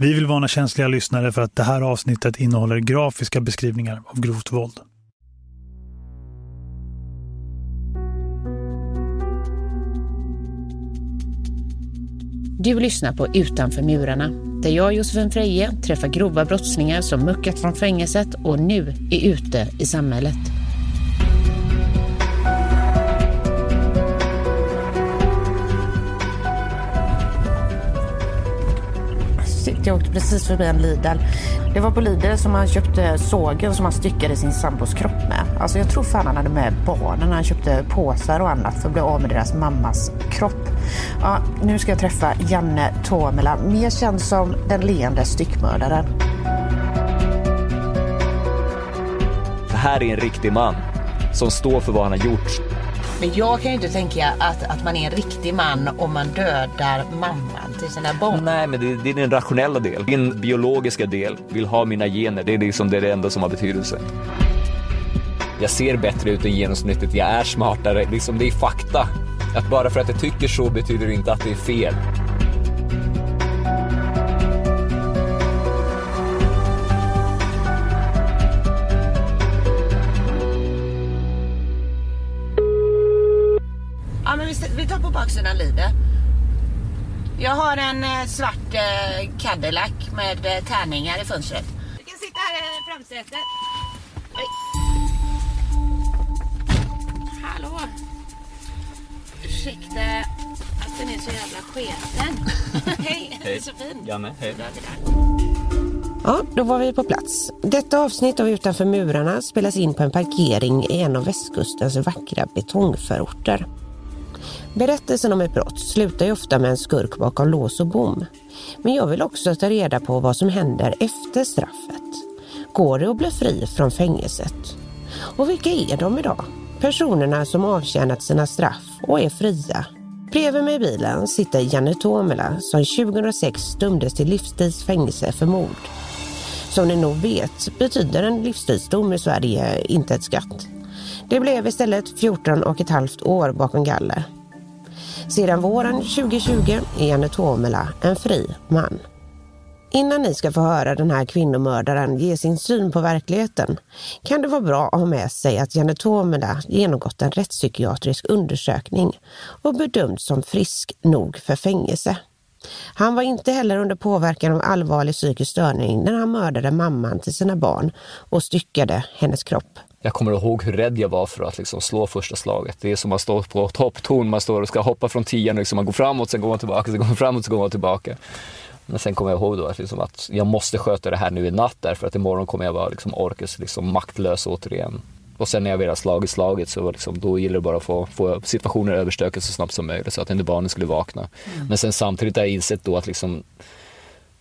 Vi vill varna känsliga lyssnare för att det här avsnittet innehåller grafiska beskrivningar av grovt våld. Du lyssnar på Utanför murarna, där jag, Josefin Freje, träffar grova brottslingar som muckat från fängelset och nu är ute i samhället. Jag åkte precis förbi en Lidl. Det var på Lidl som han köpte sågen som han styckade sin sambos kropp med. Alltså jag tror fan han hade med barnen när han köpte påsar och annat för att bli av med deras mammas kropp. Ja, nu ska jag träffa Janne Tomela, mer känd som den leende styckmördaren. Det här är en riktig man som står för vad han har gjort. Men jag kan ju inte tänka att, att man är en riktig man om man dödar mamman till sina barn. Nej, men det, det är den rationella del. Din biologiska del vill ha mina gener. Det är liksom det, det enda som har betydelse. Jag ser bättre ut än genomsnittet. Jag är smartare. Liksom, det är fakta. Att bara för att jag tycker så betyder det inte att det är fel. Jag har en eh, svart eh, Cadillac med eh, tärningar i fönstret. Du kan sitta här i framsätet. Oj. Hallå. Ursäkta att den är så jävla sketen. Hej, Hej. så fin. Janne, hej. Ja, då var vi på plats. Detta avsnitt av Utanför murarna spelas in på en parkering i en av västkustens vackra betongförorter. Berättelsen om ett brott slutar ju ofta med en skurk bakom lås och bom. Men jag vill också ta reda på vad som händer efter straffet. Går det att bli fri från fängelset? Och vilka är de idag? Personerna som avtjänat sina straff och är fria. Bredvid mig i bilen sitter Janne Tomela som 2006 dömdes till livstidsfängelse för mord. Som ni nog vet betyder en livstidsdom i Sverige inte ett skatt. Det blev istället 14 och ett halvt år bakom galler. Sedan våren 2020 är Janne Tomela en fri man. Innan ni ska få höra den här kvinnomördaren ge sin syn på verkligheten kan det vara bra att ha med sig att Janne Tomela genomgått en rättspsykiatrisk undersökning och bedömts som frisk nog för fängelse. Han var inte heller under påverkan av allvarlig psykisk störning när han mördade mamman till sina barn och styckade hennes kropp. Jag kommer ihåg hur rädd jag var för att liksom slå första slaget. Det är som att stå på toppton, man står och ska hoppa från tian, liksom man går framåt, sen går man tillbaka, sen går man framåt, sen går man tillbaka. Men sen kommer jag ihåg då att, liksom att jag måste sköta det här nu i natt därför att imorgon kommer jag vara liksom orkes, liksom maktlös återigen. Och sen när jag väl har slagit slaget så liksom, då gäller det bara att få, få situationer överstökade så snabbt som möjligt så att inte barnen skulle vakna. Men sen samtidigt har jag insett då att liksom,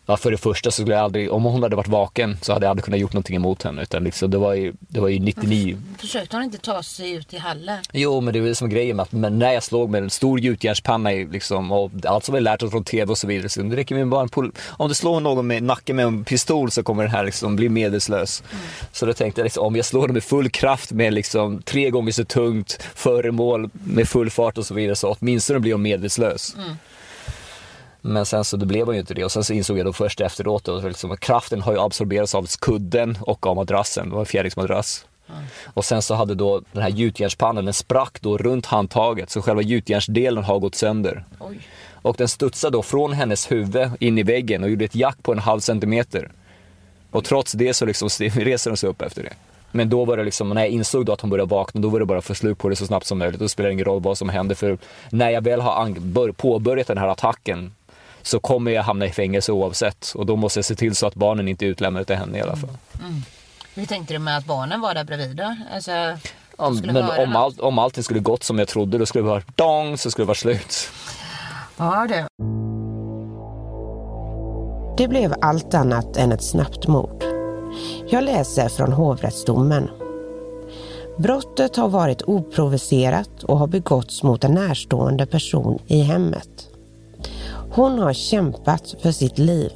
Ja, för det första så skulle jag aldrig, om hon hade varit vaken så hade jag aldrig kunnat gjort någonting emot henne. Utan liksom, det, var ju, det var ju 99. Försökte hon inte ta sig ut i hallen? Jo, men det är väl som grejen med att men när jag slog med en stor gjutjärnspanna liksom, och allt som vi lärt oss från tv och så vidare. Så det räcker med bara en pol- Om du slår någon med nacken med en pistol så kommer den här liksom bli medelslös. Så då tänkte jag liksom, om jag slår den med full kraft med liksom tre gånger så tungt föremål med full fart och så vidare så åtminstone blir hon medelslös. Men sen så det blev hon ju inte det och sen så insåg jag då först efteråt då, liksom, att kraften har ju absorberats av kudden och av madrassen, det var en fjärilsmadrass. Och sen så hade då den här gjutjärnspannan, den sprack då runt handtaget så själva gjutjärnsdelen har gått sönder. Oj. Och den studsade då från hennes huvud in i väggen och gjorde ett jack på en halv centimeter. Och trots det så liksom reser hon sig upp efter det. Men då var det liksom, när jag insåg då att hon började vakna, då var det bara att få slut på det så snabbt som möjligt. Då spelar det ingen roll vad som händer för när jag väl har påbörjat den här attacken så kommer jag hamna i fängelse oavsett. Och då måste jag se till så att barnen inte är utlämnade till henne i alla fall. Hur tänkte du med att barnen var där bredvid då? Alltså, Ja, men om, allt, om allting skulle gått som jag trodde, då skulle det vara dong, så skulle det vara slut. Ja du. Det blev allt annat än ett snabbt mord. Jag läser från hovrättsdomen. Brottet har varit oprovocerat och har begåtts mot en närstående person i hemmet. Hon har kämpat för sitt liv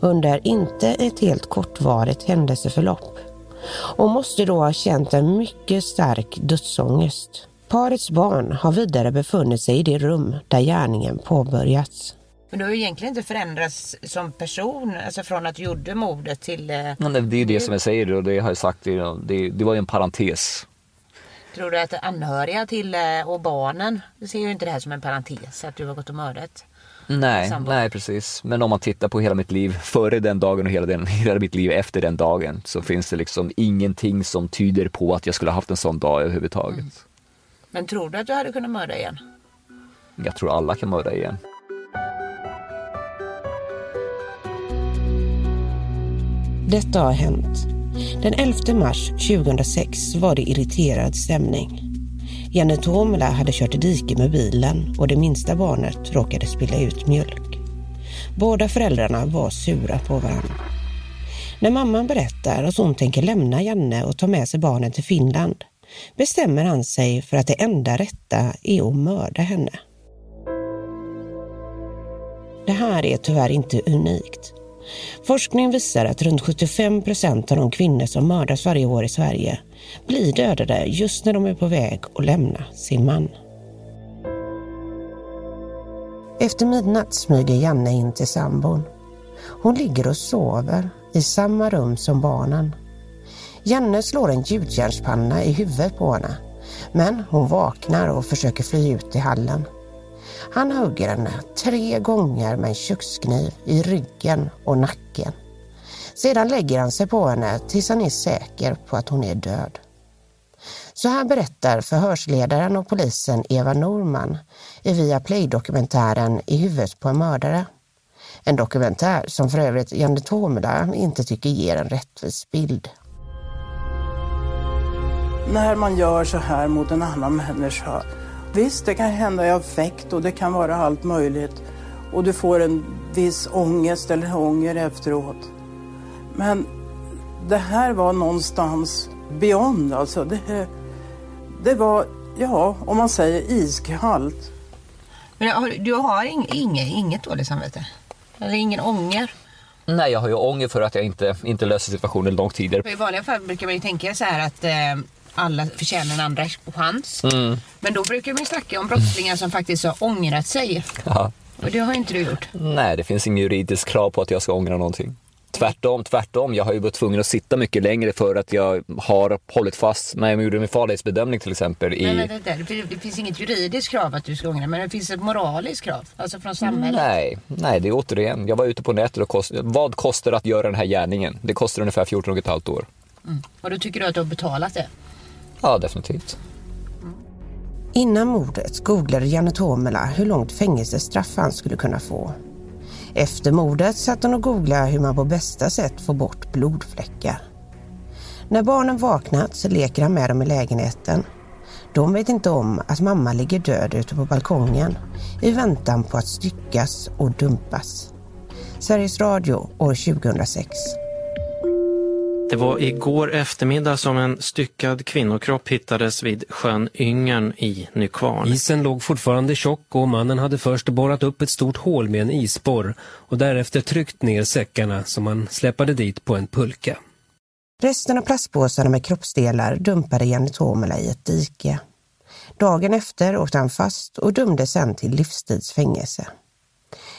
under inte ett helt kortvarigt händelseförlopp och måste då ha känt en mycket stark dödsångest. Parets barn har vidare befunnit sig i det rum där gärningen påbörjats. Men du har ju egentligen inte förändrats som person, alltså från att du gjorde mordet till... Eh, Men det är ju det som jag säger och det har jag sagt, det, det, det var ju en parentes. Tror du att anhöriga till eh, och barnen ser ju inte det här som en parentes, att du har gått och mördat? Nej, Sambo. nej precis. Men om man tittar på hela mitt liv före den dagen och hela, den, hela mitt liv efter den dagen så finns det liksom ingenting som tyder på att jag skulle ha haft en sån dag överhuvudtaget. Men tror du att du hade kunnat mörda igen? Jag tror alla kan mörda igen. Detta har hänt. Den 11 mars 2006 var det irriterad stämning. Janne Tomela hade kört i diket med bilen och det minsta barnet råkade spilla ut mjölk. Båda föräldrarna var sura på varandra. När mamman berättar att hon tänker lämna Janne och ta med sig barnen till Finland bestämmer han sig för att det enda rätta är att mörda henne. Det här är tyvärr inte unikt. Forskning visar att runt 75 procent av de kvinnor som mördas varje år i Sverige blir dödade just när de är på väg att lämna sin man. Efter midnatt smyger Janne in till sambon. Hon ligger och sover i samma rum som barnen. Janne slår en gjutjärnspanna i huvudet på henne, men hon vaknar och försöker fly ut i hallen. Han hugger henne tre gånger med en kökskniv i ryggen och nacken. Sedan lägger han sig på henne tills han är säker på att hon är död. Så här berättar förhörsledaren och polisen Eva Norman i Viaplay-dokumentären I huvudet på en mördare. En dokumentär som för övrigt Janne Tomela inte tycker ger en rättvis bild. när man gör så här mot en annan människa. Visst, det kan hända i affekt och det kan vara allt möjligt. Och du får en viss ångest eller ånger efteråt. Men det här var någonstans beyond, alltså. Det, det var, ja, om man säger iskallt. Men du har ing, inget, inget dåligt samvete? Eller ingen ånger? Nej, jag har ju ånger för att jag inte, inte löste situationen långt tidigare. I vanliga fall brukar man ju tänka så här att eh, alla förtjänar en andra chans. Men då brukar man ju snacka om brottslingar som faktiskt har ångrat sig. Ja. Och det har inte du gjort. Nej, det finns ingen juridisk krav på att jag ska ångra någonting. Tvärtom, tvärtom. Jag har ju varit tvungen att sitta mycket längre för att jag har hållit fast när jag gjorde min farlighetsbedömning till exempel. I... Nej, men det, det, finns- det finns inget juridiskt krav att du ska ångra men det finns ett moraliskt krav. Alltså från samhället. Nej, nej, det är återigen. Jag var ute på nätet och kost... vad kostar att göra den här gärningen? Det kostar ungefär 14 och ett halvt år. Och då tycker du att du har betalat det? Ja, definitivt. Innan mordet googlade Janne Tomela hur långt fängelsestraff han skulle kunna få. Efter mordet satt hon och googlade hur man på bästa sätt får bort blodfläckar. När barnen vaknat så leker han med dem i lägenheten. De vet inte om att mamma ligger död ute på balkongen i väntan på att styckas och dumpas. Sveriges Radio år 2006. Det var igår eftermiddag som en styckad kvinnokropp hittades vid sjön Yngern i Nykvarn. Isen låg fortfarande tjock och mannen hade först borrat upp ett stort hål med en isborr och därefter tryckt ner säckarna som han släpade dit på en pulka. Resten av plastpåsarna med kroppsdelar dumpade Janne Tomela i ett dike. Dagen efter åkte han fast och dömdes sen till livstidsfängelse.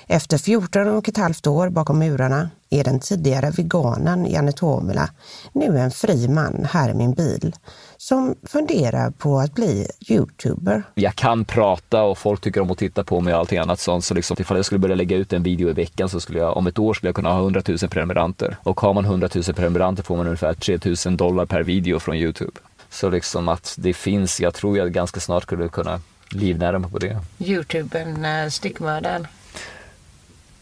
Efter 14 och ett halvt år bakom murarna är den tidigare veganen Janne Tomela nu en fri man här i min bil som funderar på att bli youtuber. Jag kan prata och folk tycker om att titta på mig och allting annat sånt. Så liksom, ifall jag skulle börja lägga ut en video i veckan så skulle jag om ett år skulle jag kunna ha 100 000 prenumeranter. Och har man 100 000 prenumeranter får man ungefär 3 000 dollar per video från Youtube. Så liksom att det finns, jag tror jag ganska snart skulle kunna livnära mig på det. Youtubern uh, styckmördaren.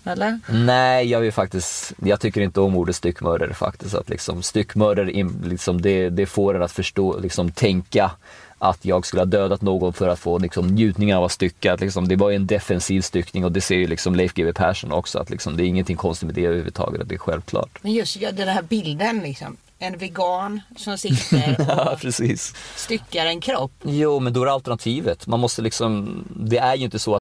Eller? Nej, jag vill faktiskt, jag tycker inte om ordet styckmördare faktiskt. Att liksom styckmördare, liksom, det, det får en att förstå, liksom tänka att jag skulle ha dödat någon för att få liksom, njutningen av att stycka. Att, liksom, det var ju en defensiv styckning och det ser ju liksom Leif GW Persson också. Att, liksom, det är ingenting konstigt med det överhuvudtaget, det är självklart. Men just ja, den här bilden liksom. En vegan som sitter Ja, och precis. styckar en kropp. Jo, men då är det alternativet. Man måste liksom, det är ju inte så att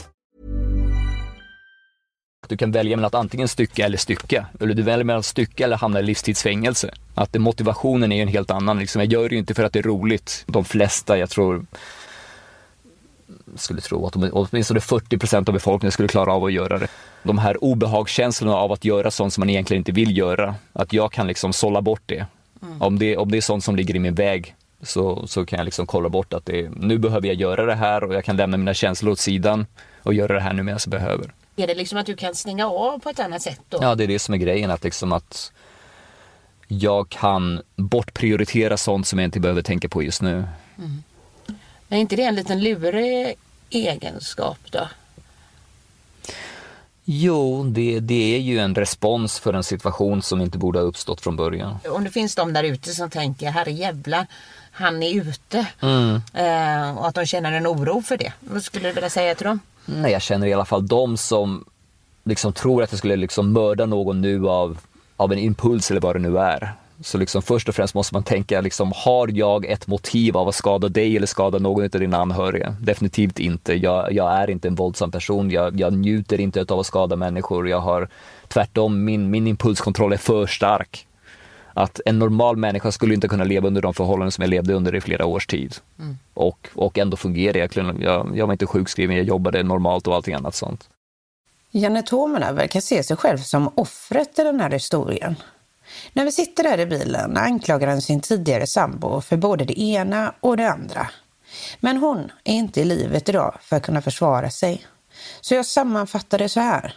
Du kan välja mellan att antingen stycka eller stycka. Eller du väljer mellan att stycka eller hamna i livstidsfängelse. Att motivationen är en helt annan. Liksom, jag gör det ju inte för att det är roligt. De flesta, jag tror, skulle tro att åtminstone 40 procent av befolkningen skulle klara av att göra det. De här obehagskänslorna av att göra sånt som man egentligen inte vill göra, att jag kan liksom sålla bort det. Mm. Om det. Om det är sånt som ligger i min väg så, så kan jag liksom kolla bort att det, nu behöver jag göra det här och jag kan lämna mina känslor åt sidan och göra det här nu medan jag behöver. Är det liksom att du kan stänga av på ett annat sätt då? Ja, det är det som är grejen. Att, liksom att jag kan bortprioritera sånt som jag inte behöver tänka på just nu. Mm. Men är inte det en liten lurig egenskap då? Jo, det, det är ju en respons för en situation som inte borde ha uppstått från början. Om det finns de där ute som tänker, herre jävla, han är ute. Mm. Eh, och att de känner en oro för det. Vad skulle du vilja säga till dem? Nej, jag känner i alla fall de som liksom tror att jag skulle liksom mörda någon nu av, av en impuls eller vad det nu är. Så liksom först och främst måste man tänka, liksom, har jag ett motiv av att skada dig eller skada någon av dina anhöriga? Definitivt inte. Jag, jag är inte en våldsam person. Jag, jag njuter inte av att skada människor. Jag har tvärtom, min, min impulskontroll är för stark. Att en normal människa skulle inte kunna leva under de förhållanden som jag levde under i flera års tid. Mm. Och, och ändå fungerade jag. jag. Jag var inte sjukskriven, jag jobbade normalt och allting annat sånt. Janne Tomela verkar se sig själv som offret i den här historien. När vi sitter där i bilen anklagar han sin tidigare sambo för både det ena och det andra. Men hon är inte i livet idag för att kunna försvara sig. Så jag sammanfattar det så här.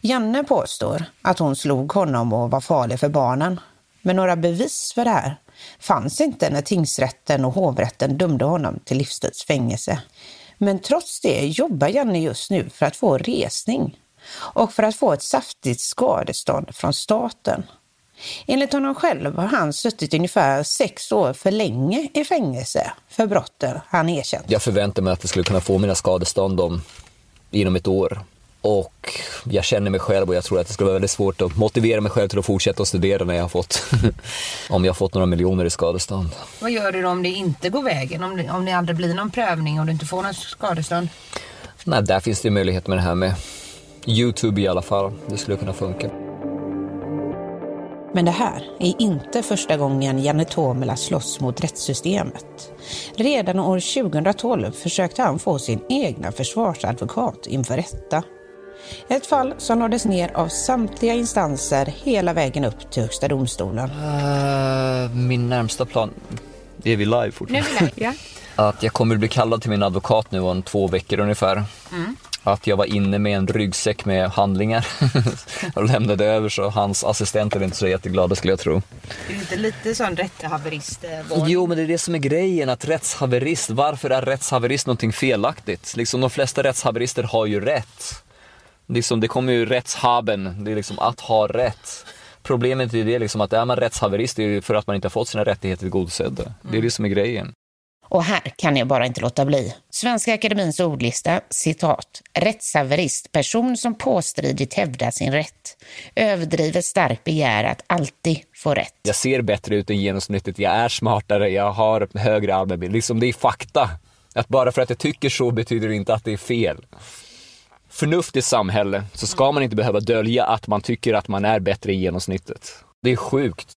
Janne påstår att hon slog honom och var farlig för barnen. Men några bevis för det här fanns inte när tingsrätten och hovrätten dömde honom till livstidsfängelse. Men trots det jobbar Janne just nu för att få resning och för att få ett saftigt skadestånd från staten. Enligt honom själv har han suttit ungefär sex år för länge i fängelse för brotten han erkänt. Jag förväntar mig att jag skulle kunna få mina skadestånd om, inom ett år. Och jag känner mig själv och jag tror att det skulle vara väldigt svårt att motivera mig själv till att fortsätta att studera när jag har fått, om jag har fått några miljoner i skadestånd. Vad gör du då om det inte går vägen? Om det, om det aldrig blir någon prövning och du inte får något skadestånd? Nej, där finns det möjlighet med det här med Youtube i alla fall. Det skulle kunna funka. Men det här är inte första gången Janne Tomela slåss mot rättssystemet. Redan år 2012 försökte han få sin egna försvarsadvokat inför rätta. Ett fall som lades ner av samtliga instanser hela vägen upp till Högsta domstolen. Uh, min närmsta plan... Är vi live fortfarande? Nu är vi live, ja. Att jag kommer bli kallad till min advokat nu om två veckor ungefär. Mm att jag var inne med en ryggsäck med handlingar och lämnade över så hans assistent är inte så jätteglada skulle jag tro. Du är inte lite sån rättshaverist? Jo, men det är det som är grejen, att rättshaverist, varför är rättshaverist någonting felaktigt? Liksom de flesta rättshaverister har ju rätt. Liksom, det kommer ju rättshaben, det är liksom att ha rätt. Problemet är det liksom att är man rättshaverist det är för att man inte har fått sina rättigheter tillgodosedda. Mm. Det är det som är grejen. Och här kan jag bara inte låta bli. Svenska Akademins ordlista, citat, rättshaverist, person som påstridigt hävdar sin rätt. Överdrivet starkt begär att alltid få rätt. Jag ser bättre ut än genomsnittet, jag är smartare, jag har högre allmänbild. Liksom det är fakta. Att bara för att jag tycker så betyder det inte att det är fel. Förnuftigt samhälle så ska man inte behöva dölja att man tycker att man är bättre i genomsnittet. Det är sjukt.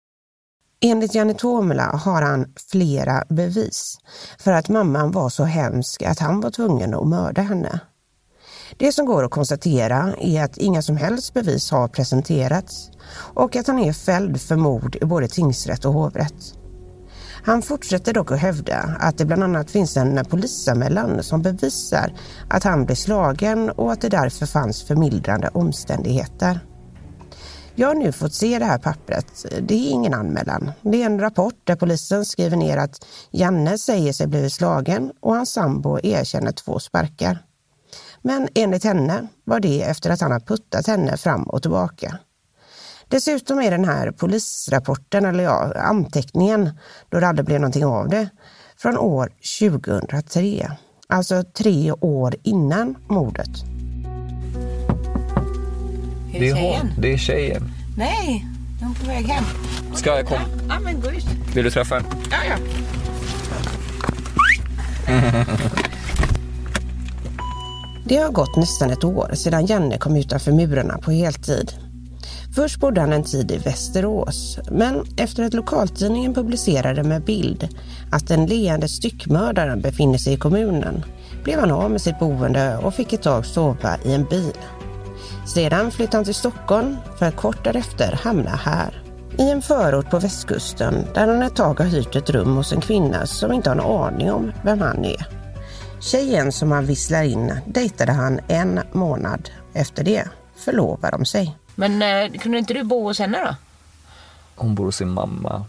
Enligt Janne Tomela har han flera bevis för att mamman var så hemsk att han var tvungen att mörda henne. Det som går att konstatera är att inga som helst bevis har presenterats och att han är fälld för mord i både tingsrätt och hovrätt. Han fortsätter dock att hävda att det bland annat finns en polisanmälan som bevisar att han blev slagen och att det därför fanns förmildrande omständigheter. Jag har nu fått se det här pappret. Det är ingen anmälan. Det är en rapport där polisen skriver ner att Janne säger sig blivit slagen och hans sambo erkänner två sparkar. Men enligt henne var det efter att han har puttat henne fram och tillbaka. Dessutom är den här polisrapporten, eller ja, anteckningen, då det aldrig blev någonting av det, från år 2003. Alltså tre år innan mordet. Är Det är tjejen? hon, det är tjejen. Nej, är hon på väg hem? Ska jag komma? Ja, men gå ut. Vill du träffa henne? Ja, ja. Det har gått nästan ett år sedan Janne kom utanför murarna på heltid. Först bodde han en tid i Västerås, men efter att lokaltidningen publicerade med bild att den leende styckmördaren befinner sig i kommunen blev han av med sitt boende och fick ett tag sova i en bil. Sedan flyttade han till Stockholm för att kort därefter hamna här. I en förort på västkusten där han ett tag har hyrt ett rum hos en kvinna som inte har en aning om vem han är. Tjejen som han visslar in dejtade han en månad. Efter det förlovade de sig. Men eh, kunde inte du bo hos henne då? Hon bor hos sin mamma.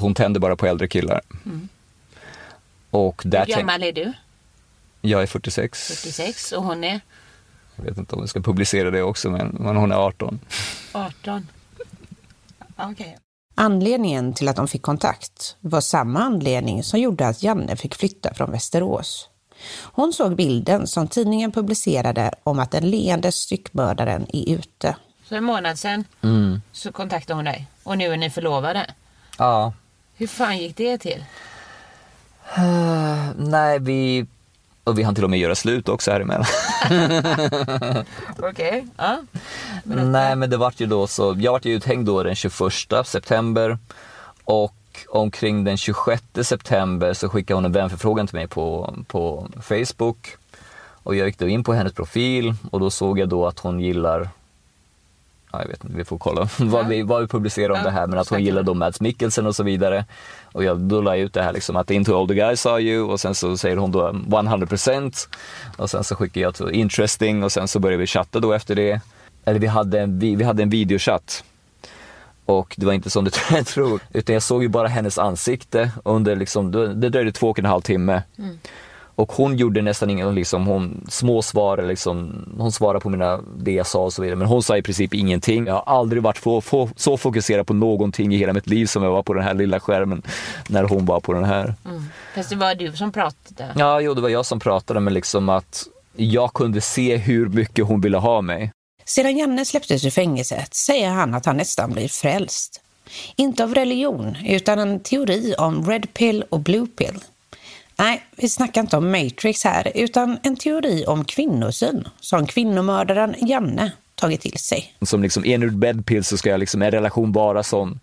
Hon tänder bara på äldre killar. Och där Hur gammal är du? jag är 46. 46 och hon är Jag vet inte om vi ska publicera det också, men, men hon är 18. 18. Okej. Anledningen till att de fick kontakt var samma anledning som gjorde att Janne fick flytta från Västerås. Hon såg bilden som tidningen publicerade om att den leende styckmördaren är ute. Så en månad sedan så kontaktade hon dig och nu är ni förlovade. Ja. Hur fan gick det till? Nej, vi... Och vi hann till och med göra slut också här emellan. Okej. Ja. Nej, men det vart ju då så. Jag vart ju uthängd då den 21 september och omkring den 26 september så skickade hon en vänförfrågan till mig på, på Facebook. Och jag gick då in på hennes profil och då såg jag då att hon gillar Ja, jag vet inte, vi får kolla vad, vi, vad vi publicerar om Ja, det här, men att hon gillar då Mads Mikkelsen och så vidare. Och jag, då la ut det här liksom att into all the guys saw you och sen så säger hon då 100% och sen så skickar jag till interesting och sen så började vi chatta då efter det. Eller vi hade en, vi, vi hade en videochatt. Och det var inte som du tror, utan jag såg ju bara hennes ansikte under liksom, det dröjde två och en halv timme. Och hon gjorde nästan ingen, liksom, hon småsvarade liksom, hon svarade på mina, det jag sa och så vidare. Men hon sa i princip ingenting. Jag har aldrig varit få, få, så fokuserad på någonting i hela mitt liv som jag var på den här lilla skärmen när hon var på den här. Fast det var du som pratade. Ja, jo, det var jag som pratade, men liksom att jag kunde se hur mycket hon ville ha mig. Sedan Janne släpptes ur fängelset säger han att han nästan blir frälst. Inte av religion, utan en teori om red pill och blue pill. Nej, vi snackar inte om Matrix här, utan en teori om kvinnosyn som kvinnomördaren Janne tagit till sig. som liksom är nu red pill så ska jag liksom, en relation vara sån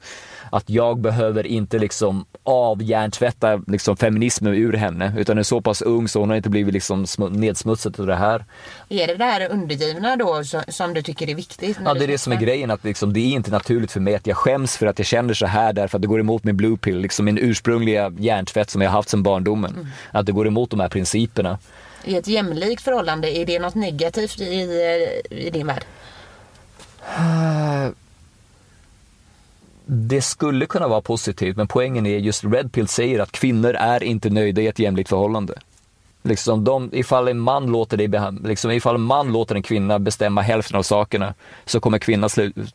att jag behöver inte liksom avhjärntvätta liksom feminismen ur henne utan är så pass ung så hon har inte blivit liksom smu- nedsmutsad av det här. Är det det här undergivna då som, du tycker är viktigt? Ja det är det som är grejen att liksom, det är inte naturligt för mig att jag skäms för att jag känner så här därför att det går emot min blue pill, liksom min ursprungliga hjärntvätt som jag har haft sedan barndomen. Att det går emot de här principerna. I ett jämlikt förhållande, är det något negativt i, i din värld? Det skulle kunna vara positivt, men poängen är just Red Pill säger att kvinnor är inte nöjda i ett jämlikt förhållande. Liksom de, ifall, en man låter dig liksom ifall en man låter en kvinna bestämma hälften av sakerna så kommer kvinnan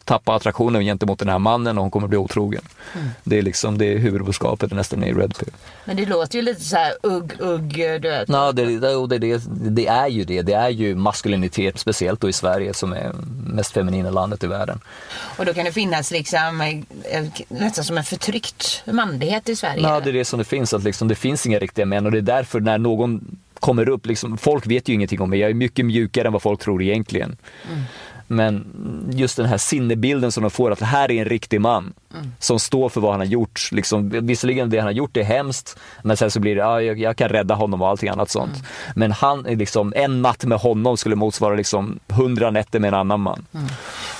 tappa attraktionen gentemot den här mannen och hon kommer bli otrogen. Det är liksom det är huvudbudskapet nästan i Red Pill. Men det låter ju lite så här ugg, ugg, du vet. Ja, det, det, det, det, är ju det. Det är ju maskulinitet, speciellt då i Sverige som är mest feminina landet i världen. Och då kan det finnas liksom eh, nästan som en förtryckt manlighet i Sverige. Ja, det är det som det finns, att liksom, det finns inga riktiga män och det är därför när någon kommer upp, liksom, folk vet ju ingenting om mig, jag är mycket mjukare än vad folk tror egentligen. Men just den här sinnebilden som de får, att det här är en riktig man som står för vad han har gjort. Liksom, visserligen det han har gjort är hemskt, men sen så blir det, ja, jag, jag kan rädda honom och allting annat sånt. Men han, liksom, en natt med honom skulle motsvara liksom hundra nätter med en annan man.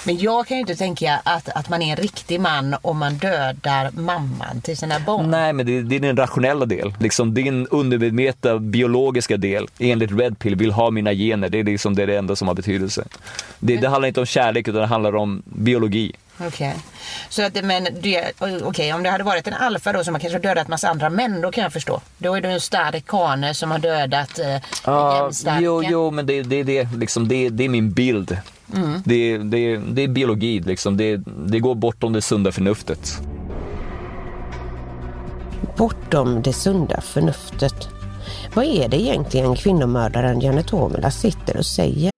Men jag kan ju inte tänka att, att man är en riktig man om man dödar mamman till sina barn. Nej, men det, det är den rationella del. Liksom din undermedvetna biologiska del, enligt Red Pill, vill ha mina gener. Det är liksom det, är det enda som har betydelse. Det, det handlar inte om kärlek, utan det handlar om biologi. Okej. Okay. Så att, men det, okay, om det hade varit en alfa då som har kanske dödat massa andra män, då kan jag förstå. Då är det en stark kane som har dödat eh, ja, Jo, jo, men det, det, det, liksom, det, det är min bild. Mm. Det, det, det är biologi, liksom. det, det går bortom det sunda förnuftet. Bortom det sunda förnuftet. Vad är det egentligen kvinnomördaren Janet Tomela sitter och säger?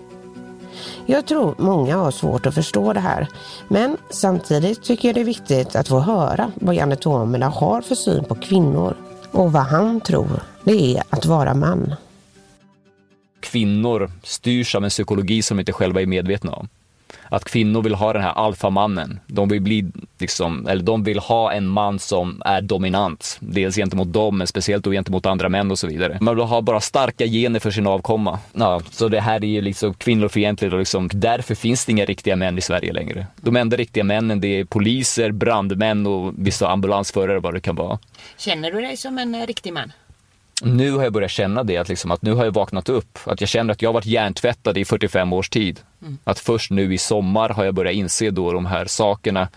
Jag tror många har svårt att förstå det här. Men samtidigt tycker jag det är viktigt att få höra vad Janne Tomela har för syn på kvinnor. Och vad han tror det är att vara man. Kvinnor styrs av en psykologi som de inte själva är medvetna om att kvinnor vill ha den här alfamannen. De vill bli liksom, eller de vill ha en man som är dominant. Dels gentemot dem, men speciellt då gentemot andra män och så vidare. Man vill ha bara starka gener för sin avkomma. Ja, så det här är ju liksom kvinnofientligt och liksom, därför finns det inga riktiga män i Sverige längre. De enda riktiga männen det är poliser, brandmän och vissa ambulansförare vad det kan vara. Känner du dig som en eh, riktig man? Nu har jag börjat känna det, att, liksom, att nu har jag vaknat upp. Att jag känner att jag har varit hjärntvättad i 45 års tid. Mm. Att först nu i sommar har jag börjat inse då de här sakerna.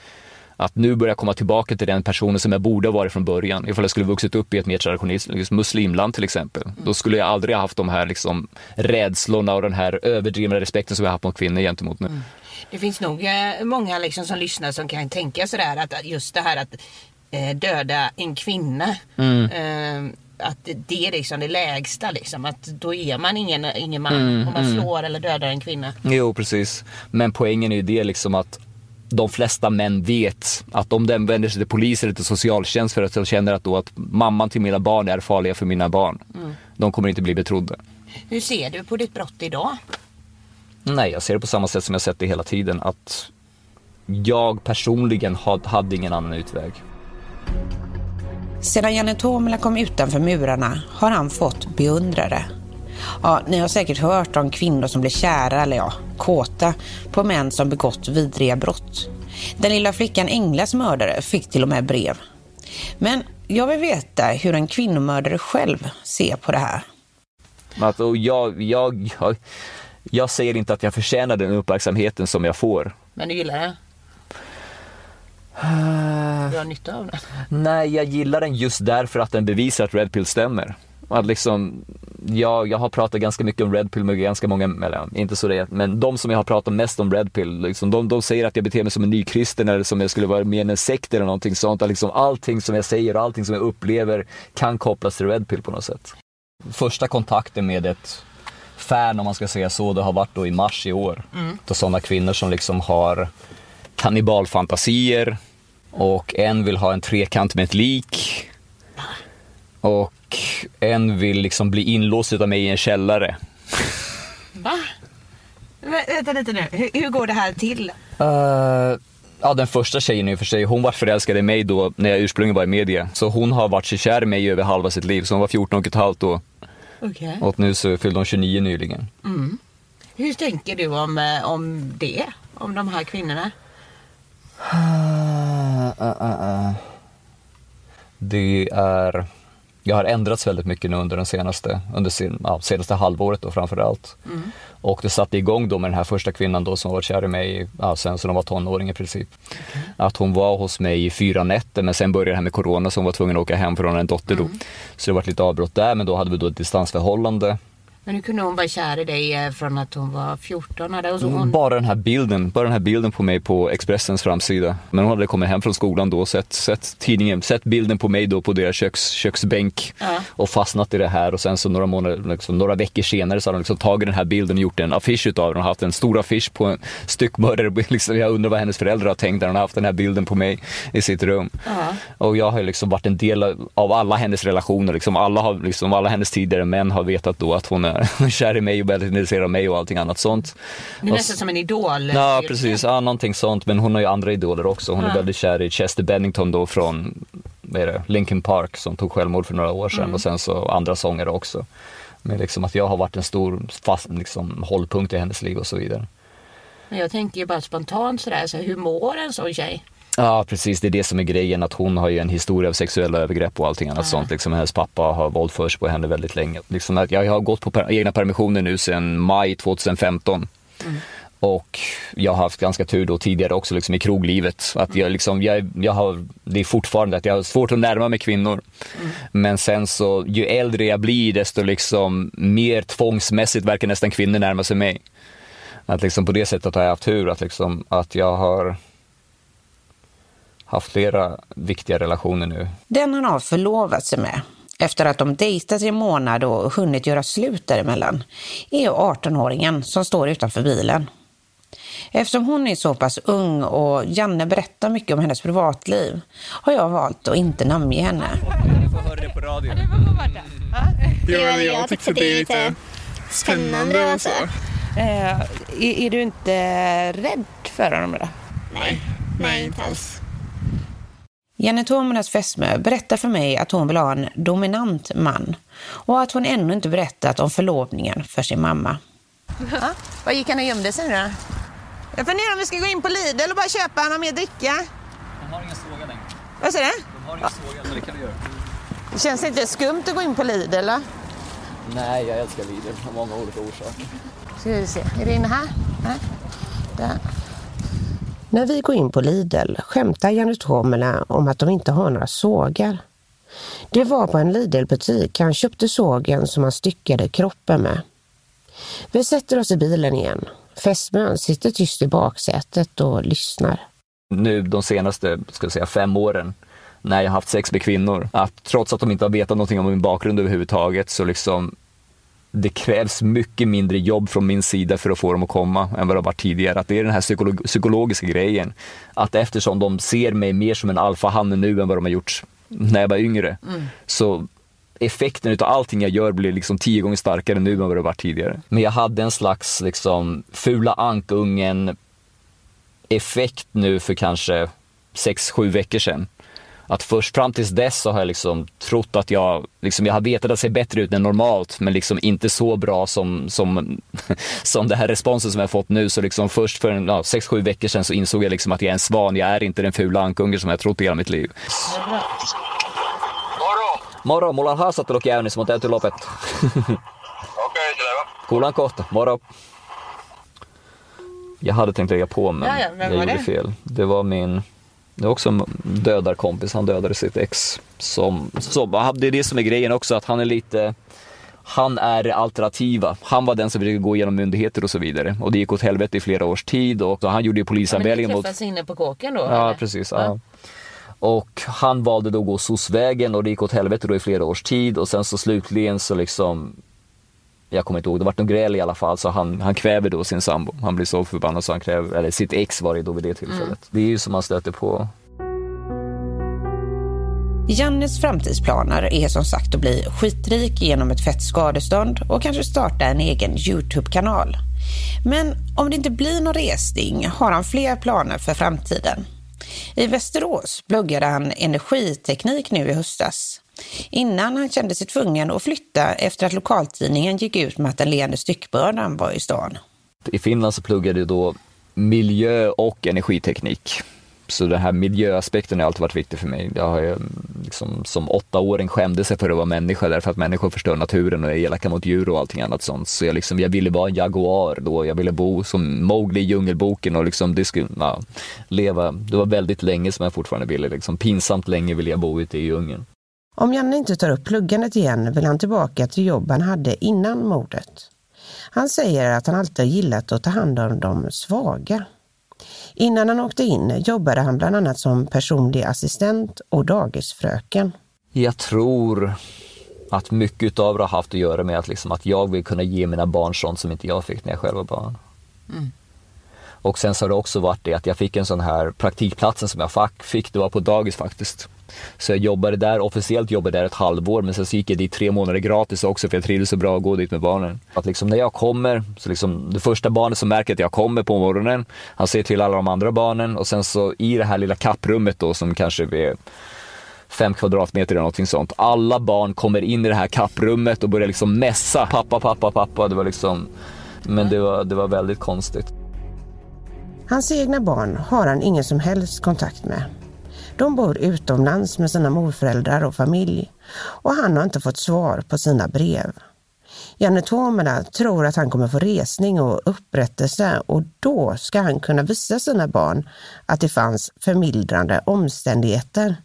Att nu börjar jag komma tillbaka till den personen som jag borde ha varit från början. Ifall jag skulle vuxit upp i ett mer traditionellt liksom muslimland till exempel. Mm. Då skulle jag aldrig ha haft de här liksom, rädslorna och den här överdrivna respekten som jag har haft mot kvinnor gentemot nu. Mm. Det finns nog eh, många liksom som lyssnar som kan tänka sådär att just det här att eh, döda en kvinna. Mm. Att det är liksom det lägsta liksom. Att då är man ingen, ingen man mm, om man mm. slår eller dödar en kvinna. Jo precis. Men poängen är ju det liksom att de flesta män vet att om den vänder sig till polis eller till socialtjänst för att de känner att, då att mamman till mina barn är farliga för mina barn. Mm. De kommer inte bli betrodda. Hur ser du på ditt brott idag? Nej, jag ser det på samma sätt som jag sett det hela tiden. Att jag personligen hade ingen annan utväg. Sedan Janne Tomela kom utanför murarna har han fått beundrare. Ja, ni har säkert hört om kvinnor som blir kära, eller ja, kåta, på män som begått vidriga brott. Den lilla flickan Englas mördare fick till och med brev. Men jag vill veta hur en kvinnomördare själv ser på det här. Alltså, jag, jag, jag, jag säger inte att jag förtjänar den uppmärksamheten som jag får. Men du gillar det? Har nytta av den? Nej, jag gillar den just därför att den bevisar att Red Pill stämmer. Att liksom, jag, jag har pratat ganska mycket om Red Pill med ganska många, eller inte så det men de som jag har pratat mest om Red Pill, liksom, de, de säger att jag beter mig som en nykristen eller som jag skulle vara med i en sekt eller någonting sånt. Att liksom, allting som jag säger och allting som jag upplever kan kopplas till Red Pill på något sätt. Första kontakten med ett fan, om man ska säga så, det har varit då i mars i år. Mm. Då sådana kvinnor som liksom har kannibalfantasier och en vill ha en trekant med ett lik. Och en vill liksom bli inlåst av mig i en källare. Va? Vänta lite nu, hur, hur går det här till? Uh, ja, den första tjejen i och för sig, hon var förälskad i mig då när jag ursprungligen var i media. Så hon har varit så kär i mig över halva sitt liv, så hon var 14 och ett halvt då. Okay. Och nu så fyllde hon 29 nyligen. Mm. Hur tänker du om, eh, om det? Om de här kvinnorna? Det är, jag har ändrats väldigt mycket nu under den senaste, under sin, ja, senaste halvåret då framför allt. Mm. Och det satte igång då med den här första kvinnan då som varit kär i mig ja, sen så de var tonåring i princip. Att hon var hos mig i fyra nätter men sen började det här med corona så hon var tvungen att åka hem från en dotter då. Så det var lite avbrott där men då hade vi då ett distansförhållande. Men hur kunde hon vara kär i dig eh, från att hon var 14? Hade hon... hon... Bara den här bilden, bara den här bilden på mig på Expressens framsida. Men hon hade kommit hem från skolan då, sett, sett tidningen, sett bilden på mig då på deras köks, köksbänk Ja. och fastnat i det här och sen så några månader, liksom, några veckor senare så hade de liksom tagit den här bilden och gjort en affisch utav den och haft en stor affisch på en styckmördare. Liksom, jag undrar vad hennes föräldrar har tänkt när de har haft den här bilden på mig i sitt rum. Ja. Och jag har liksom varit en del av alla hennes relationer. Liksom alla, har, liksom alla hennes tidigare män har vetat då att hon är kär i mig och väldigt intresserad av mig och allting annat sånt. Det är Och nästan som en idol. Ja, precis. Ja, någonting sånt. Men hon har ju andra idoler också. Hon är Ja. väldigt kär i Chester Bennington då från vad är det, Linkin Park som tog självmord för några år sedan Mm. och sen så andra sångare också. Men liksom att jag har varit en stor fast, liksom, hållpunkt i hennes liv och så vidare. Men jag tänker ju bara spontant sådär, så hur mår en sån tjej? Ja precis, det är det som är grejen att hon har ju en historia av sexuella övergrepp och allting annat sånt. Liksom, hennes pappa har våldfört sig på henne väldigt länge. Liksom, att jag har gått på per- egna permissioner nu sedan maj 2015. Och jag har haft ganska tur då tidigare också liksom i kroglivet. Att jag liksom, jag, jag har, det är fortfarande att jag har svårt att närma mig kvinnor. Men sen så, ju äldre jag blir desto liksom mer tvångsmässigt verkar nästan kvinnor närma sig mig. Att liksom på det sättet har jag haft tur att, liksom, att jag har haft flera viktiga relationer nu. Den han har förlovat sig med, efter att de dejtat i en månad och hunnit göra slut däremellan, är 18-åringen som står utanför bilen. Eftersom hon är så pass ung och Janne berättar mycket om hennes privatliv har jag valt att inte namnge henne. Ni får höra det på radio. Jo, jag tyckte det är lite spännande och så. Eh, är, är du inte rädd för honom då? Nej, nej inte alls. Janne Tomernas fästmö berättar för mig att hon vill ha en dominant man och att hon ännu inte berättat om förlovningen för sin mamma. Var gick han och gömde sig nu då? Jag funderar om vi ska gå in på Lidl och bara köpa någon mer dricka. De har ingen såga längre. Vad säger du? De har ingen såga, men det kan du göra. Det känns inte skumt att gå in på Lidl eller? Nej, jag älskar Lidl av många olika orsaker. Ska vi se, är det inne här? Nej. Där. När vi går in på Lidl skämtar Janne om att de inte har några sågar. Det var på en Lidl-butik han köpte sågen som han styckade kroppen med. Vi sätter oss i bilen igen. Fästmön sitter tyst i baksätet och lyssnar. Nu de senaste ska jag säga, fem åren när jag haft sex med kvinnor, att trots att de inte har vetat någonting om min bakgrund överhuvudtaget så liksom det krävs mycket mindre jobb från min sida för att få dem att komma än vad det har varit tidigare. Att det är den här psykolog- psykologiska grejen. Att eftersom de ser mig mer som en alfahanne nu än vad de har gjort när jag var yngre, så effekten utav allting jag gör blir liksom tio gånger starkare nu än vad det varit tidigare. Men jag hade en slags liksom fula ankungen effekt nu för kanske sex sju veckor sedan. Att först fram tills dess så har jag liksom trott att jag, liksom jag har vetat att det ser bättre ut än normalt men liksom inte så bra som, som, som det här responsen som jag fått nu. Så liksom först för en, ja, sex, sju veckor sedan så insåg jag liksom att jag är en svan, jag är inte den fula ankungen som jag trott i hela mitt liv. Moro, mulla on haastattelu käynnissä, mun täytyy lopettaa. Okei, selvä. Kuullaan kohta, moro. Jag hade tänkt lägga på men Ja, ja, jag gjorde det? fel. Det var min, det var också en dödarkompis, han dödade sitt ex. Som, som, det är det som är grejen också, att han är lite, han är alternativa. Han var den som ville gå igenom myndigheter och så vidare. Och det gick åt helvete i flera års tid och han gjorde ju Ja, men polisanmälningar ni mot inne på kåken då? Ja, eller? precis. Ja. Och han valde då att gå SOS-vägen och det gick åt helvete då i flera års tid och sen så slutligen så liksom jag kommer inte ihåg, det vart någon gräl i alla fall så han, han kväver då sin sambo. Han blir så förbannad så han kräver, eller sitt ex var det då vid det tillfället. Det är ju som man stöter på. Jannes framtidsplaner är som sagt att bli skitrik genom ett fett skadestånd och kanske starta en egen Youtube-kanal. Men om det inte blir någon resning har han fler planer för framtiden. I Västerås pluggade han energiteknik nu i höstas. Innan han kände sig tvungen att flytta efter att lokaltidningen gick ut med att den leende styckbördan var i stan. I Finland så pluggade jag då miljö och energiteknik. Så den här miljöaspekten har alltid varit viktig för mig. Jag har ju, liksom, som åttaåring skämde sig för att vara människa därför att människor förstör naturen och är elaka mot djur och allting annat sånt. Så jag, liksom, jag ville vara en jaguar då. Jag ville bo som Mowgli i Djungelboken och liksom, det skulle, ja, leva. Det var väldigt länge som jag fortfarande ville. Liksom, pinsamt länge ville jag bo ute i djungeln. Om Janne inte tar upp pluggandet igen vill han tillbaka till jobb han hade innan mordet. Han säger att han alltid gillat att ta hand om de svaga. Innan han åkte in jobbade han bland annat som personlig assistent och dagisfröken. Jag tror att mycket av det har haft att göra med att, liksom, att jag vill kunna ge mina barn sånt som inte jag fick när jag själv var barn. Mm. Och sen så har det också varit det att jag fick en sån här praktikplatsen som jag fick, det var på dagis faktiskt. Så jag jobbade där, officiellt jobbade där ett halvår men sen så gick jag dit tre månader gratis också för jag trivdes så bra att gå dit med barnen. Att liksom när jag kommer, så liksom det första barnet som märker att jag kommer på morgonen, han ser till alla de andra barnen och sen så i det här lilla kapprummet då som kanske är fem kvadratmeter eller någonting sånt. Alla barn kommer in i det här kapprummet och börjar liksom mässa. Pappa, pappa, pappa. Det var liksom, men det var, det var väldigt konstigt. Hans egna barn har han ingen som helst kontakt med. De bor utomlands med sina morföräldrar och familj och han har inte fått svar på sina brev. Janne Tuomela tror att han kommer få resning och upprättelse och då ska han kunna visa sina barn att det fanns förmildrande omständigheter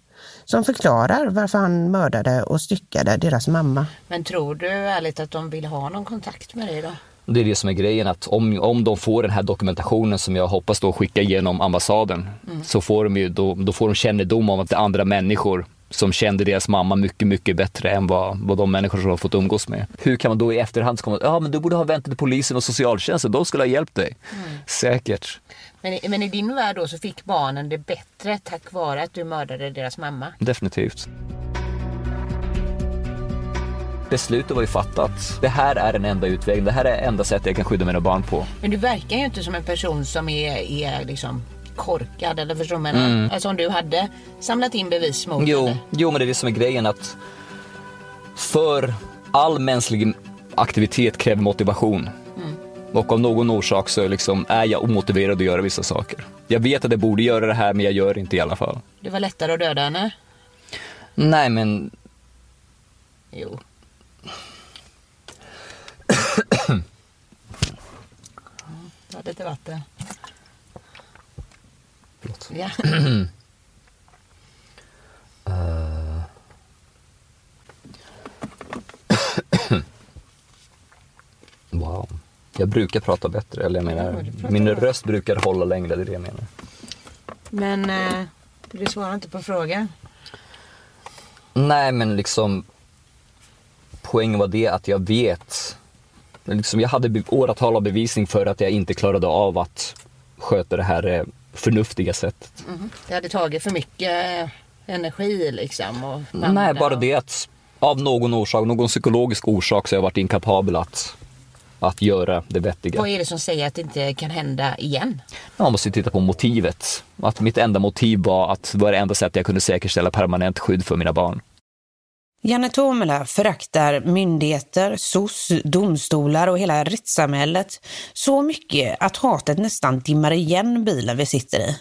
som förklarar varför han mördade och styckade deras mamma. Men tror du ärligt att de vill ha någon kontakt med dig då? Det är det som är grejen, att om, om de får den här dokumentationen som jag hoppas då skicka genom ambassaden, Mm. så får de ju då, då får de kännedom om att det är andra människor som kände deras mamma mycket, mycket bättre än vad, vad de människor som de har fått umgås med. Hur kan man då i efterhand komma ja men du borde ha väntat till polisen och socialtjänsten, de skulle ha hjälpt dig. Mm. Säkert. Men, i- men i din värld då så fick barnen det bättre tack vare att du mördade deras mamma. Definitivt. Beslutet var ju fattat. Det här är den enda utvägen. Det här är enda sättet jag kan skydda mina barn på. Men du verkar ju inte som en person som är, är liksom korkad eller förstår du vad? Mm. Alltså om du hade samlat in bevis mot Jo, jo, men det är det som är grejen att för all mänsklig aktivitet kräver motivation. Mm. Och av någon orsak så liksom är jag omotiverad att göra vissa saker. Jag vet att jag borde göra det här men jag gör det inte i alla fall. Det var lättare att döda henne. Nej men Jo. Ta lite vatten. Förlåt. Ja. Eh. wow. Jag brukar prata bättre, eller jag menar, min röst brukar hålla längre, det är det jag menar. Men eh, du svarar inte på frågan. Nej, men liksom poängen var det att jag vet, liksom, jag hade åratal av bevisning för att jag inte klarade av att sköta det här eh, förnuftiga sättet. Mhm. Det hade tagit för mycket eh, energi liksom. Och Nej, bara det att av någon orsak, någon psykologisk orsak så har jag varit inkapabel att, att göra det vettiga. Vad är det som säger att det inte kan hända igen? Man måste ju titta på motivet. Att mitt enda motiv var att det var det enda sättet jag kunde säkerställa permanent skydd för mina barn. Janne Tomela föraktar myndigheter, SOS, domstolar och hela rättssamhället så mycket att hatet nästan dimmar igen bilen vi sitter i.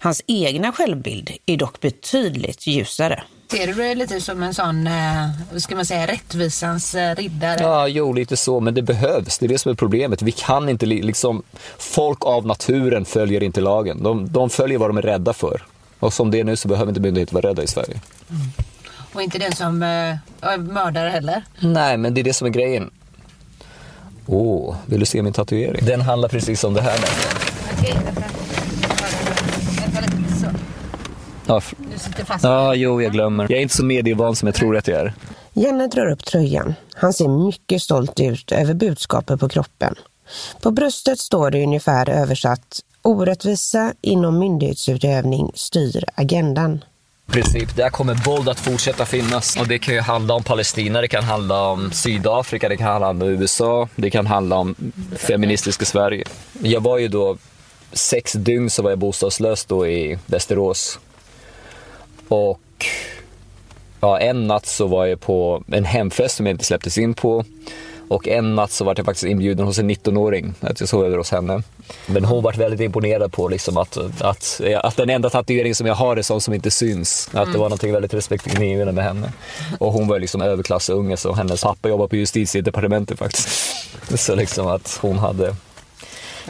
Hans egna självbild är dock betydligt ljusare. Ser du dig lite som en sån, eh, vad ska man säga, rättvisans eh, riddare? Ja, jo, lite så, men det behövs. Det är det som är problemet. Vi kan inte, li- liksom, folk av naturen följer inte lagen. De, de följer vad de är rädda för. Och som det är nu så behöver inte myndigheter vara rädda i Sverige. Och inte den som eh, är mördare heller. Nej, men det är det som är grejen. Åh, vill du se min tatuering? Den handlar precis om det här nämligen. Okej, vänta. Vänta lite. Så. Ja, f- Du sitter fast. ja, jo, jag glömmer. Jag är inte så medievan som jag tror att jag är. Janne drar upp tröjan. Han ser mycket stolt ut över budskapet på kroppen. På bröstet står det ungefär översatt Orättvisa inom myndighetsutövning styr agendan princip. Där kommer våld att fortsätta finnas. Och det kan ju handla om Palestina, det kan handla om Sydafrika, det kan handla om USA, det kan handla om feministiska Sverige. Jag var ju då sex dygn så var jag bostadslös då i Västerås. Och ja, en natt så var jag på en hemfest som jag inte släpptes in på. Och en natt så var jag faktiskt inbjuden hos en 19-åring, att jag sov över hos henne. Men hon var väldigt imponerad på liksom att, att, att den enda tatuering som jag har är sån som inte syns. Att det var något väldigt respektingivande med henne. Och hon var liksom överklassunge så hennes pappa jobbar på justitiedepartementet faktiskt. Så liksom att hon hade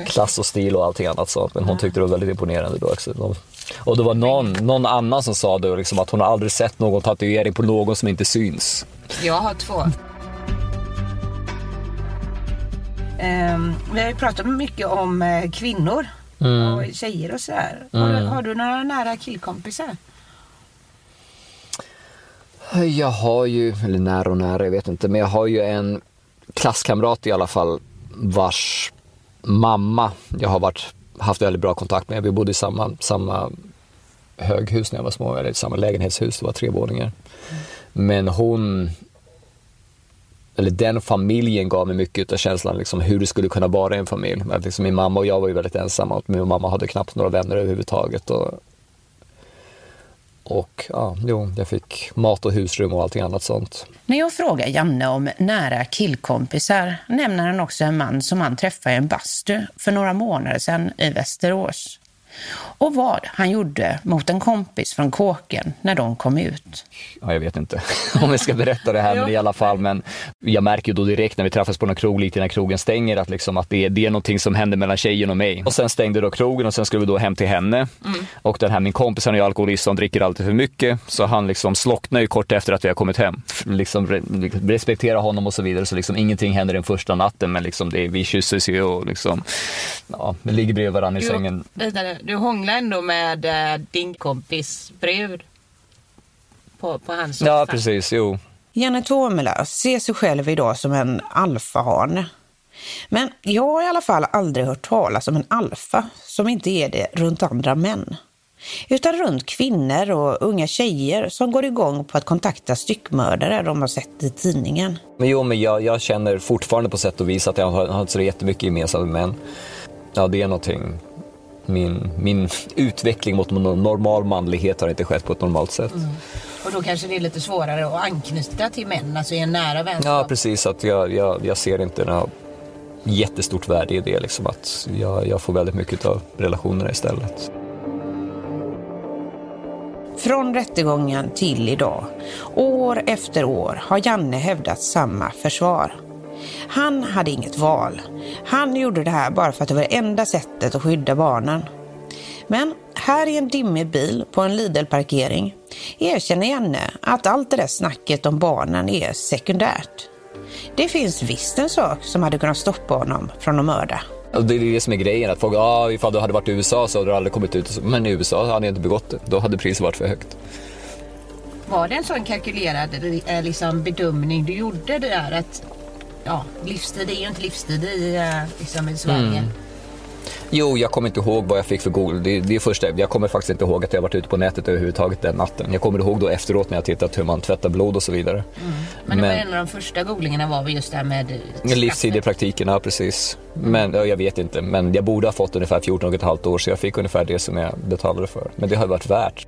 klass och stil och allting annat sånt. Men hon tyckte det var väldigt imponerande då också. Och det var någon, någon annan som sa då liksom att hon aldrig sett någon tatuering på någon som inte syns. Jag har två. Vi har ju pratat mycket om uh, kvinnor Mm. och tjejer och sådär. Har, du, Mm. har du några nära killkompisar? Jag har ju, eller nära och nära, jag vet inte, men jag har ju en klasskamrat i alla fall vars mamma jag har varit, haft väldigt bra kontakt med. Vi bodde i samma, samma höghus när jag var små, eller i samma lägenhetshus, det var tre våningar. Men hon, eller den familjen gav mig mycket av känslan liksom, hur det skulle kunna vara i en familj. Att liksom, min mamma och jag var ju väldigt ensamma och min mamma hade knappt några vänner överhuvudtaget. Och, och ja, jo, jag fick mat och husrum och allting annat sånt. När jag frågar Janne om nära killkompisar nämner han också en man som han träffade i en bastu för några månader sedan i Västerås. Och vad han gjorde mot en kompis från kåken när de kom ut. Ja, jag vet inte om jag ska berätta det här, men i alla fall. Men jag märker ju då direkt när vi träffas på någon krog lite innan krogen stänger att, liksom att det, är, det är någonting som händer mellan tjejen och mig. Och sen stängde då krogen och sen skulle vi då hem till henne. Och den här min kompis han är ju alkoholist och han dricker alltid för mycket. Så han liksom slocknar ju kort efter att vi har kommit hem. Liksom re- respektera honom och så vidare. Så liksom ingenting händer den första natten men liksom det, vi kysses ju och liksom, ja, vi ligger bredvid varandra i sängen. vidare, du hånglar ändå med eh, din kompis brud på, på hans soffa. Ja, precis, jo. Janne Tomela ser sig själv idag som en alfahane. Men jag har i alla fall aldrig hört talas om en alfa som inte är det runt andra män. Utan runt kvinnor och unga tjejer som går igång på att kontakta styckmördare de har sett i tidningen. Men jo, men jag, jag känner fortfarande på sätt och vis att jag har, har så jättemycket gemensamt med män. Ja, det är någonting. Min, min utveckling mot någon normal manlighet har inte skett på ett normalt sätt. Mm. Och då kanske det är lite svårare att anknyta till män, alltså i en nära vänskap. Ja, precis. Att jag, jag, jag ser inte något jättestort värde i det. Liksom, att jag, jag får väldigt mycket av relationerna istället. Från rättegången till idag, år efter år, har Janne hävdat samma försvar. Han hade inget val. Han gjorde det här bara för att det var det enda sättet att skydda barnen. Men här i en dimmig bil på en Lidl-parkering erkänner Janne att allt det där snacket om barnen är sekundärt. Det finns visst en sak som hade kunnat stoppa honom från att mörda. Och det är det som är grejen, att folk, ah, ifall du hade varit i USA så hade du aldrig kommit ut. Men i USA hade jag inte begått det. Då hade priset varit för högt. Var det en sån kalkylerad eh, liksom, bedömning du gjorde det där att ja, livstid är ju inte livstid i, liksom, i Sverige. Mm. Jo, jag kommer inte ihåg vad jag fick för Google. Det, det är första, jag kommer faktiskt inte ihåg att jag varit ute på nätet överhuvudtaget den natten. Jag kommer ihåg då efteråt när jag tittat hur man tvättar blod och så vidare. Men, det var en av de första googlingarna var väl just det här med Livstid i praktiken, ja precis. Men ja, jag vet inte, men jag borde ha fått ungefär 14 och ett halvt år så jag fick ungefär det som jag betalade för. Men det har varit värt.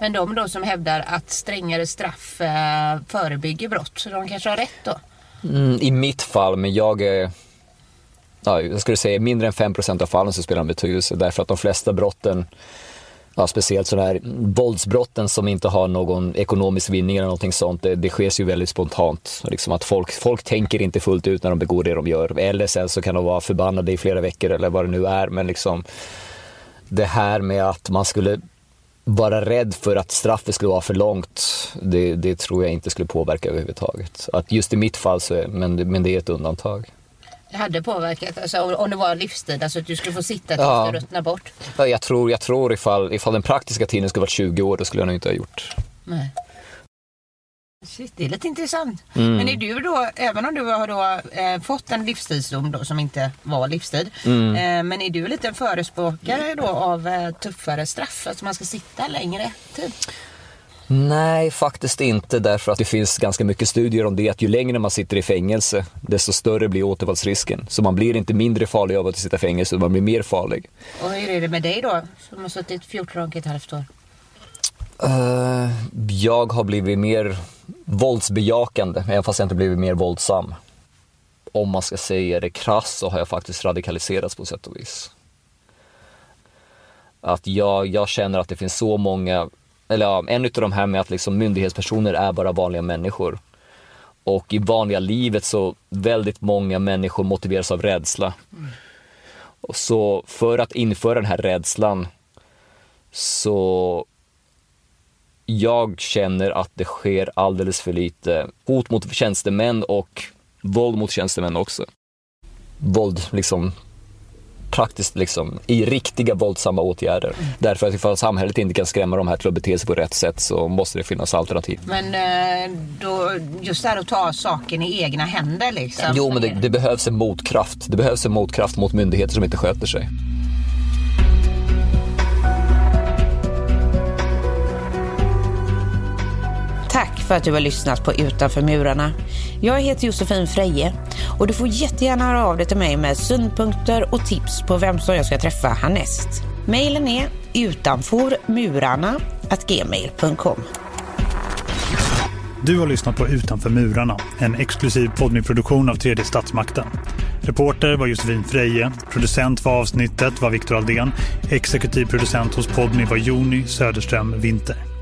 Men de då som hävdar att strängare straff eh, förebygger brott, så de kanske har rätt då? Mm, I mitt fall, men jag är... Ja, jag skulle säga mindre än 5% av fallen så spelar det betydelse därför att de flesta brotten, ja, speciellt sådana här våldsbrotten som inte har någon ekonomisk vinning eller någonting sånt, det, det sker ju väldigt spontant. Liksom att folk, folk tänker inte fullt ut när de begår det de gör. Eller sen så kan de vara förbannade i flera veckor eller vad det nu är, men liksom det här med att man skulle vara rädd för att straffet skulle vara för långt, det, det tror jag inte skulle påverka överhuvudtaget. Att just i mitt fall så är, men, men det är ett undantag. Det hade påverkat, alltså, om- det var livstid, alltså att du skulle få sitta tills Ja. det ruttnar bort. Ja, Jag tror, jag tror ifall, ifall den praktiska tiden skulle varit 20 år, då skulle jag nog inte ha gjort. Nej. Shit, det är lite intressant. Mm. Men är du då, även om du har då, eh, fått en livstidsdom då, som inte var livstid, Mm. eh, men är du lite förespråkare då av eh, tuffare straff? Alltså man ska sitta längre tid? Nej, faktiskt inte därför att det finns ganska mycket studier om det att ju längre man sitter i fängelse, desto större blir återfallsrisken. Så man blir inte mindre farlig av att sitta i fängelse, man blir mer farlig. Och hur är det med dig då, som har suttit 14 och ett halvt år? Eh, jag har blivit mer våldsbejakande, även fast jag inte blivit mer våldsam. om man ska säga det krass så har jag faktiskt radikaliserats på sätt och vis. Att jag, jag känner att det finns så många, eller ja, en av de här med att liksom myndighetspersoner är bara vanliga människor. Och i vanliga livet så väldigt många människor motiveras av rädsla. Så för att införa den här rädslan så jag känner att det sker alldeles för lite hot mot tjänstemän och våld mot tjänstemän också. Våld liksom praktiskt liksom i riktiga våldsamma åtgärder. Mm. Därför att ifall samhället inte kan skrämma de här till att bete sig på rätt sätt så måste det finnas alternativ. Men eh, då, just det här att ta saken i egna händer liksom. Jo, men det, det behövs en motkraft. Det behövs en motkraft mot myndigheter som inte sköter sig. För att du har lyssnat på Utanför murarna. Jag heter Josefin Freje och du får jättegärna höra av dig till mig med synpunkter och tips på vem som jag ska träffa härnäst. Mailen är utanformurarna.gmail.com Du har lyssnat på Utanför murarna, en exklusiv poddmiproduktion av tredje statsmakten. Reporter var Josefin Freje, producent för avsnittet var Viktor Aldén, exekutiv producent hos Podmi var Joni Söderström Winter.